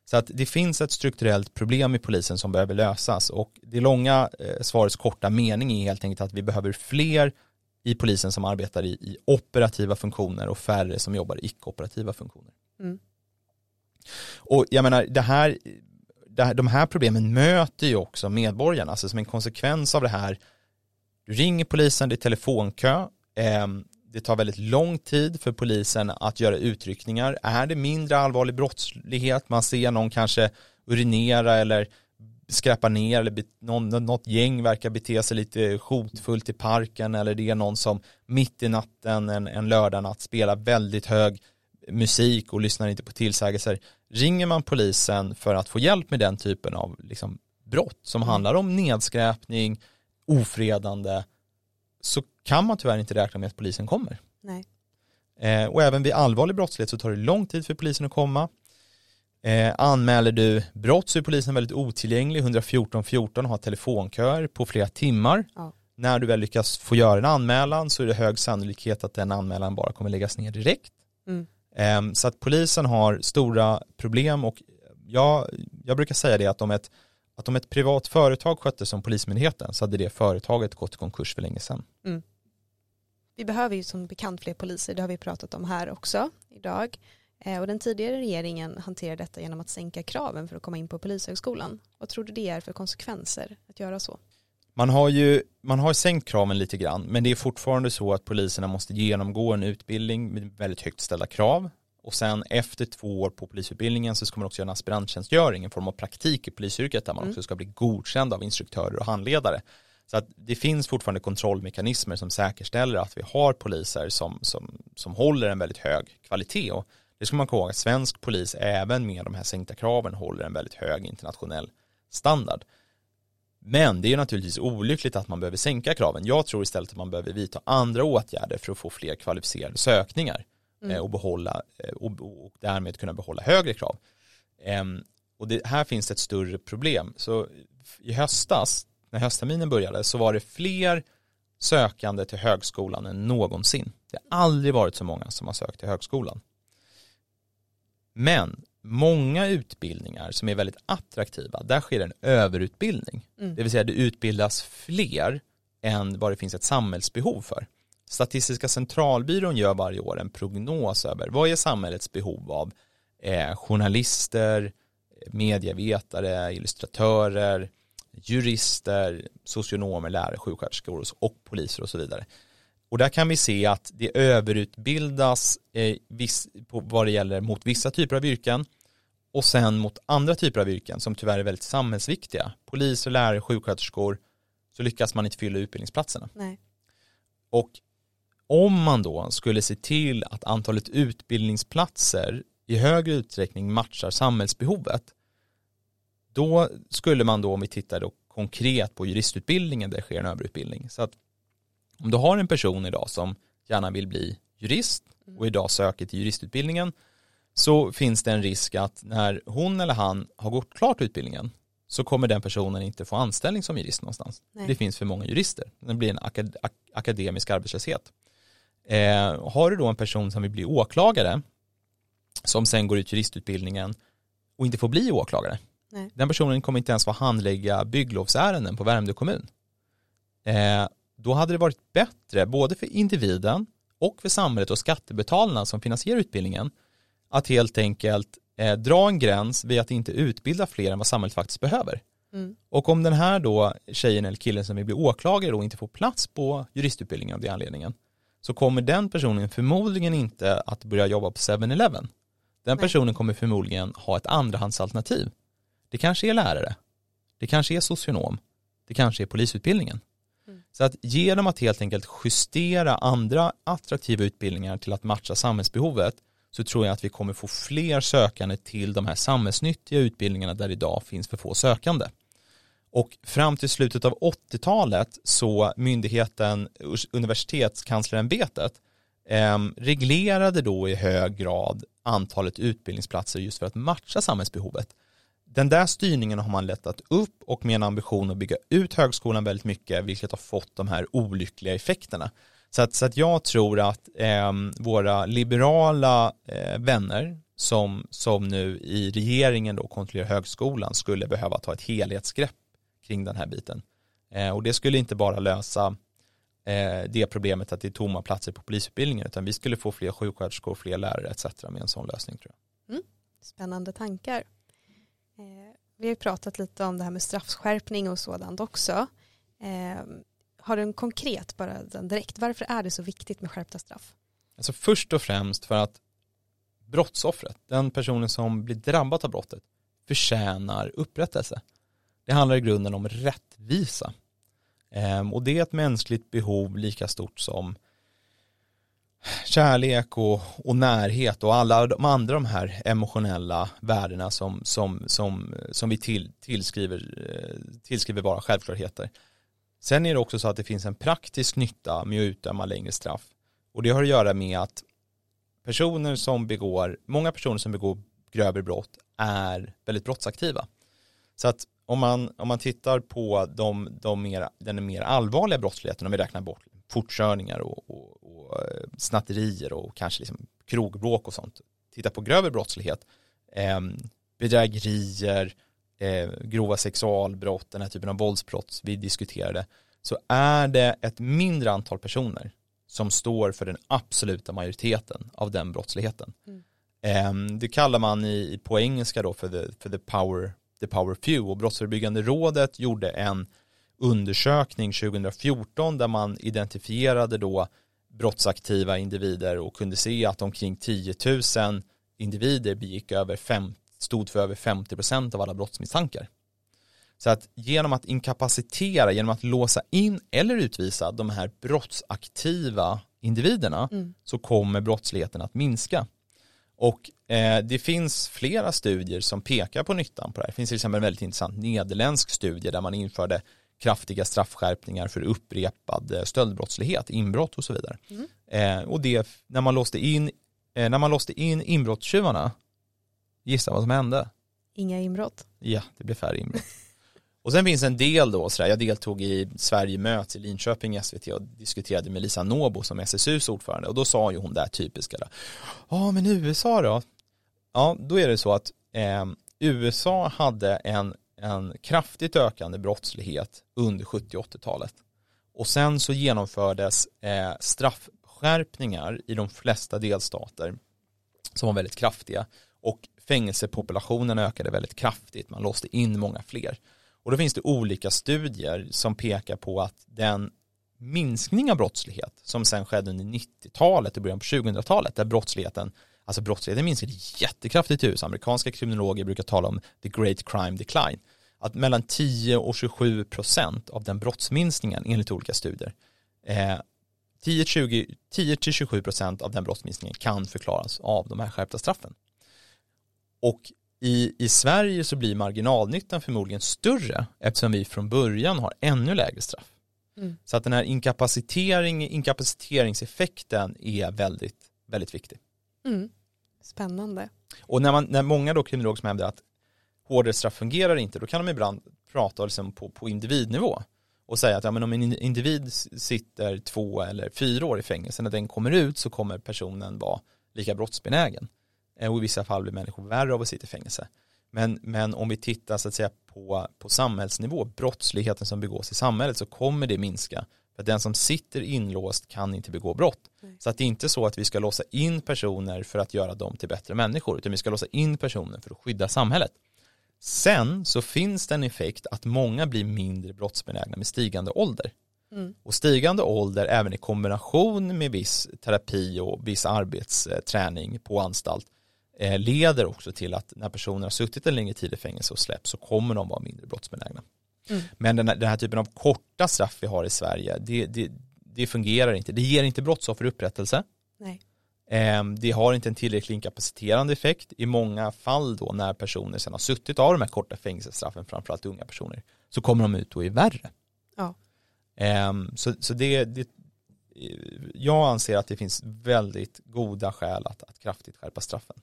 Så att det finns ett strukturellt problem i polisen som behöver lösas och det långa eh, svarets korta mening är helt enkelt att vi behöver fler i polisen som arbetar i, i operativa funktioner och färre som jobbar i icke-operativa funktioner. Mm. Och jag menar, det här, här, de här problemen möter ju också medborgarna, alltså som en konsekvens av det här, du ringer polisen, det är telefonkö, ehm, det tar väldigt lång tid för polisen att göra utryckningar. Är det mindre allvarlig brottslighet, man ser någon kanske urinera eller skräpa ner eller någon, något gäng verkar bete sig lite hotfullt i parken eller det är någon som mitt i natten en, en lördagnatt spelar väldigt hög musik och lyssnar inte på tillsägelser. Ringer man polisen för att få hjälp med den typen av liksom, brott som handlar om nedskräpning, ofredande så kan man tyvärr inte räkna med att polisen kommer. Nej. Eh, och även vid allvarlig brottslighet så tar det lång tid för polisen att komma. Eh, anmäler du brott så är polisen väldigt otillgänglig, 114 14 har telefonköer på flera timmar. Ja. När du väl lyckas få göra en anmälan så är det hög sannolikhet att den anmälan bara kommer läggas ner direkt. Mm. Ehm, så att polisen har stora problem och jag, jag brukar säga det att om ett, att om ett privat företag skötte som polismyndigheten så hade det företaget gått i konkurs för länge sedan. Mm. Vi behöver ju som bekant fler poliser, det har vi pratat om här också idag. Ehm, och den tidigare regeringen hanterade detta genom att sänka kraven för att komma in på polishögskolan. Vad tror du det är för konsekvenser att göra så? Man har ju man har sänkt kraven lite grann men det är fortfarande så att poliserna måste genomgå en utbildning med väldigt högt ställda krav och sen efter två år på polisutbildningen så ska man också göra en aspiranttjänstgöring, en form av praktik i polisyrket där man Mm. också ska bli godkänd av instruktörer och handledare. Så att det finns fortfarande kontrollmekanismer som säkerställer att vi har poliser som, som, som håller en väldigt hög kvalitet och det ska man komma ihåg att svensk polis även med de här sänkta kraven håller en väldigt hög internationell standard. Men det är naturligtvis olyckligt att man behöver sänka kraven. Jag tror istället att man behöver vidta andra åtgärder för att få fler kvalificerade sökningar Mm. eh, och behålla eh, och, därmed kunna behålla högre krav. Ehm, och det, här finns det ett större problem. Så i höstas, när höstterminen började, så var det fler sökande till högskolan än någonsin. Det har aldrig varit så många som har sökt till högskolan. Men många utbildningar som är väldigt attraktiva, där sker en överutbildning. Mm. Det vill säga det utbildas fler än vad det finns ett samhällsbehov för. Statistiska centralbyrån gör varje år en prognos över vad är samhällets behov av eh, journalister, medievetare, illustratörer, jurister, socionomer, lärare, sjuksköterskor och poliser och så vidare. Och där kan vi se att det överutbildas eh, viss, på vad det gäller mot vissa typer av yrken och sen mot andra typer av yrken som tyvärr är väldigt samhällsviktiga. Poliser, lärare, sjuksköterskor så lyckas man inte fylla utbildningsplatserna. Nej. Och om man då skulle se till att antalet utbildningsplatser i högre utsträckning matchar samhällsbehovet då skulle man då, om vi tittar då konkret på juristutbildningen där det sker en överutbildning. Så att om du har en person idag som gärna vill bli jurist och idag söker till juristutbildningen så finns det en risk att när hon eller han har gått klart utbildningen så kommer den personen inte få anställning som jurist någonstans. Nej. Det finns för många jurister. Det blir en akad ak akademisk arbetslöshet. Eh, har du då en person som vill bli åklagare som sen går ut juristutbildningen och inte får bli åklagare. Nej. Den personen kommer inte ens få handlägga bygglovsärenden på Värmdö kommun. Eh, då hade det varit bättre både för individen och för samhället och skattebetalarna som finansierar utbildningen att helt enkelt eh, dra en gräns vid att inte utbilda fler än vad samhället faktiskt behöver. Mm. Och om den här då tjejen eller killen som vill bli åklagare då inte får plats på juristutbildningen av den anledningen så kommer den personen förmodligen inte att börja jobba på 7-Eleven. Den Nej. personen kommer förmodligen ha ett andrahandsalternativ. Det kanske är lärare, det kanske är socionom, det kanske är polisutbildningen. Mm. Så att genom att helt enkelt justera andra attraktiva utbildningar till att matcha samhällsbehovet så tror jag att vi kommer få fler sökande till de här samhällsnyttiga utbildningarna där idag finns för få sökande. Och fram till slutet av 80-talet så myndigheten Universitetskanslerämbetet eh, reglerade då i hög grad antalet utbildningsplatser just för att matcha samhällsbehovet. Den där styrningen har man lättat upp och med en ambition att bygga ut högskolan väldigt mycket vilket har fått de här olyckliga effekterna. Så att, så att jag tror att eh, våra liberala eh, vänner som, som nu i regeringen då kontrollerar högskolan skulle behöva ta ett helhetsgrepp kring den här biten. Eh, och det skulle inte bara lösa eh, det problemet att det är tomma platser på polisutbildningen utan vi skulle få fler sjuksköterskor, fler lärare etc. med en sån lösning tror jag. Mm. Spännande tankar. Eh, vi har ju pratat lite om det här med straffskärpning och sådant också. Ehm, har du en konkret, bara den direkt, varför är det så viktigt med skärpta straff? Alltså först och främst för att brottsoffret, den personen som blir drabbad av brottet, förtjänar upprättelse. Det handlar i grunden om rättvisa. Ehm, och det är ett mänskligt behov lika stort som kärlek och, och närhet och alla de andra de här emotionella värdena som, som, som, som vi till, tillskriver, eh, tillskriver vara självklarheter. Sen är det också så att det finns en praktisk nytta med att utdöma längre straff. Och det har att göra med att personer som begår, många personer som begår grövre brott är väldigt brottsaktiva. Så att om man, om man tittar på de, de mer, den mer allvarliga brottsligheten, om vi räknar bort fortkörningar och, och, och eh, snatterier och kanske liksom krogbråk och sånt. Titta på grövre brottslighet, eh, bedrägerier, eh, grova sexualbrott, den här typen av våldsbrott vi diskuterade, så är det ett mindre antal personer som står för den absoluta majoriteten av den brottsligheten. Mm. Eh, det kallar man i, på engelska då för the, för the power the power few och Brottsförebyggande rådet gjorde en undersökning 2014 där man identifierade då brottsaktiva individer och kunde se att omkring 10 000 individer begick över fem, stod för över 50% av alla brottsmisstankar. Så att genom att inkapacitera, genom att låsa in eller utvisa de här brottsaktiva individerna Mm. så kommer brottsligheten att minska. Och eh, det finns flera studier som pekar på nyttan på det här. Det finns till exempel en väldigt intressant nederländsk studie där man införde kraftiga straffskärpningar för upprepad eh, stöldbrottslighet, inbrott och så vidare. Mm. Eh, och det, när man låste in, eh, när man låste in inbrottstjuvarna, gissa vad som hände? Inga inbrott. Ja, det blev färre inbrott. Och sen finns en del då, sådär, jag deltog i Sverige möts i Linköping i SVT och diskuterade med Lisa Nobo som SSUs ordförande och då sa ju hon det här typiska ja men USA då? Ja, då är det så att eh, USA hade en, en kraftigt ökande brottslighet under 70 80-talet och sen så genomfördes eh, straffskärpningar i de flesta delstater som var väldigt kraftiga. Och fängelsepopulationen ökade väldigt kraftigt, man låste in många fler. Och då finns det olika studier som pekar på att den minskning av brottslighet som sen skedde under 90-talet och början på 2000-talet där brottsligheten, alltså brottsligheten minskade jättekraftigt i USA. Amerikanska kriminologer brukar tala om the great crime decline. Att mellan 10 och 27 procent av den brottsminskningen enligt olika studier eh, 10-27 procent av den brottsminskningen kan förklaras av de här skärpta straffen. Och i, i Sverige så blir marginalnyttan förmodligen större eftersom vi från början har ännu lägre straff. Mm. Så att den här inkapacitering, inkapaciteringseffekten är väldigt, väldigt viktig. Mm. Spännande. Och när, man, när många då kriminologer som hävdar att hårdare straff fungerar inte, då kan de ibland prata liksom på, på individnivå och säga att ja, men om en individ sitter två eller fyra år i fängelse, när den kommer ut så kommer personen vara lika brottsbenägen. Eh, och i vissa fall blir människor värre av att sitta i fängelse. Men, men om vi tittar så att säga på, på samhällsnivå, brottsligheten som begås i samhället så kommer det minska. För den som sitter inlåst kan inte begå brott. Nej. Så att det är inte så att vi ska låsa in personer för att göra dem till bättre människor, utan vi ska låsa in personer för att skydda samhället. Sen så finns det en effekt att många blir mindre brottsbenägna med stigande ålder. Mm. Och stigande ålder även i kombination med viss terapi och viss arbetsträning på anstalt eh, leder också till att när personer har suttit en längre tid i fängelse och släpps så kommer de vara mindre brottsbenägna. Mm. Men den här, den här, typen av korta straff vi har i Sverige, det, det, det fungerar inte. Det ger inte brottsoffer upprättelse. Nej. Ehm, det har inte en tillräckligt inkapaciterande effekt. I många fall då när personer sedan har suttit av de här korta fängelsestraffen, framförallt unga personer, så kommer de ut och är värre. Ja. Ehm, så, så det, det, jag anser att det finns väldigt goda skäl att, att kraftigt skärpa straffen.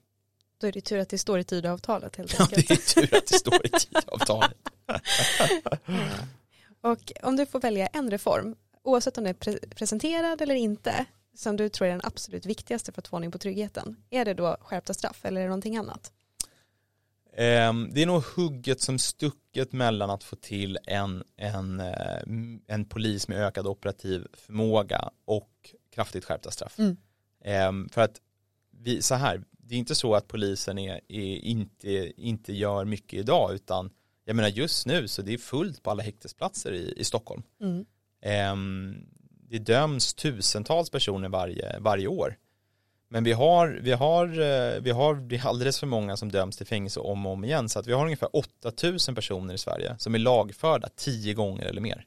Då är det tur att det står i Tidöavtalet helt enkelt. Ja, det är tur att det står i Tidöavtalet. och om du får välja en reform, oavsett om den är pre presenterad eller inte, som du tror är den absolut viktigaste för att få ordning på tryggheten, är det då skärpta straff eller är det någonting annat? Ehm, det är nog hugget som stucket mellan att få till en, en, eh, en polis med ökad operativ förmåga och kraftigt skärpta straff. Mm. Ehm, för att vi, så här, det är inte så att polisen är, är, inte, inte gör mycket idag utan jag menar just nu så det är fullt på alla häktesplatser i, i Stockholm. Mm. Um, det döms tusentals personer varje, varje år. Men vi har, vi, har, eh, vi har det är alldeles för många som döms till fängelse om och om igen så att vi har ungefär 8000 personer i Sverige som är lagförda tio gånger eller mer.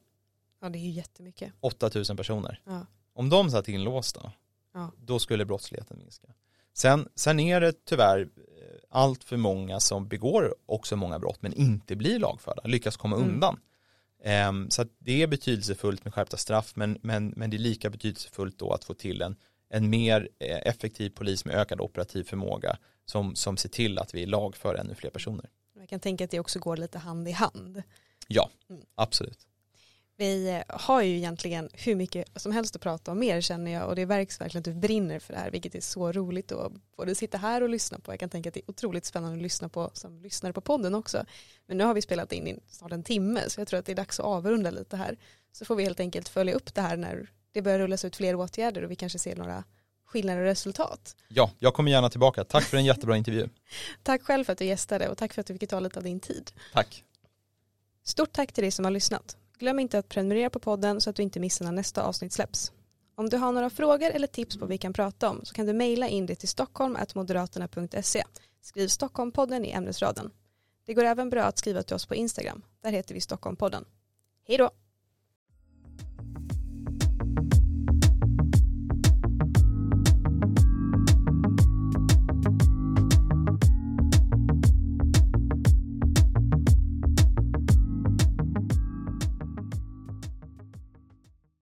Ja det är ju jättemycket. 8000 personer. Ja. Om de satt inlåsta, ja. då skulle brottsligheten minska. Sen, sen är det tyvärr eh, allt för många som begår också många brott men inte blir lagförda, lyckas komma mm. undan. Um, så det är betydelsefullt med skärpta straff men, men, men det är lika betydelsefullt då att få till en, en mer eh, effektiv polis med ökad operativ förmåga som, som ser till att vi lagför ännu fler personer. Jag kan tänka att det också går lite hand i hand. Ja, mm. absolut. Vi har ju egentligen hur mycket som helst att prata om mer känner jag och det verks verkligen att du brinner för det här vilket är så roligt att både sitta här och lyssna på. Jag kan tänka att det är otroligt spännande att lyssna på som lyssnar på podden också. Men nu har vi spelat in i snart en timme så jag tror att det är dags att avrunda lite här. Så får vi helt enkelt följa upp det här när det börjar rullas ut fler åtgärder och vi kanske ser några skillnader och resultat. Ja, jag kommer gärna tillbaka. Tack för en jättebra intervju. tack själv för att du gästade och tack för att du fick ta lite av din tid. Tack. Stort tack till dig som har lyssnat. Glöm inte att prenumerera på podden så att du inte missar när nästa avsnitt släpps. Om du har några frågor eller tips på vad vi kan prata om så kan du mejla in det till stockholm.moderaterna.se. Skriv Stockholmpodden i ämnesraden. Det går även bra att skriva till oss på Instagram. Där heter vi Stockholmpodden. Hej då!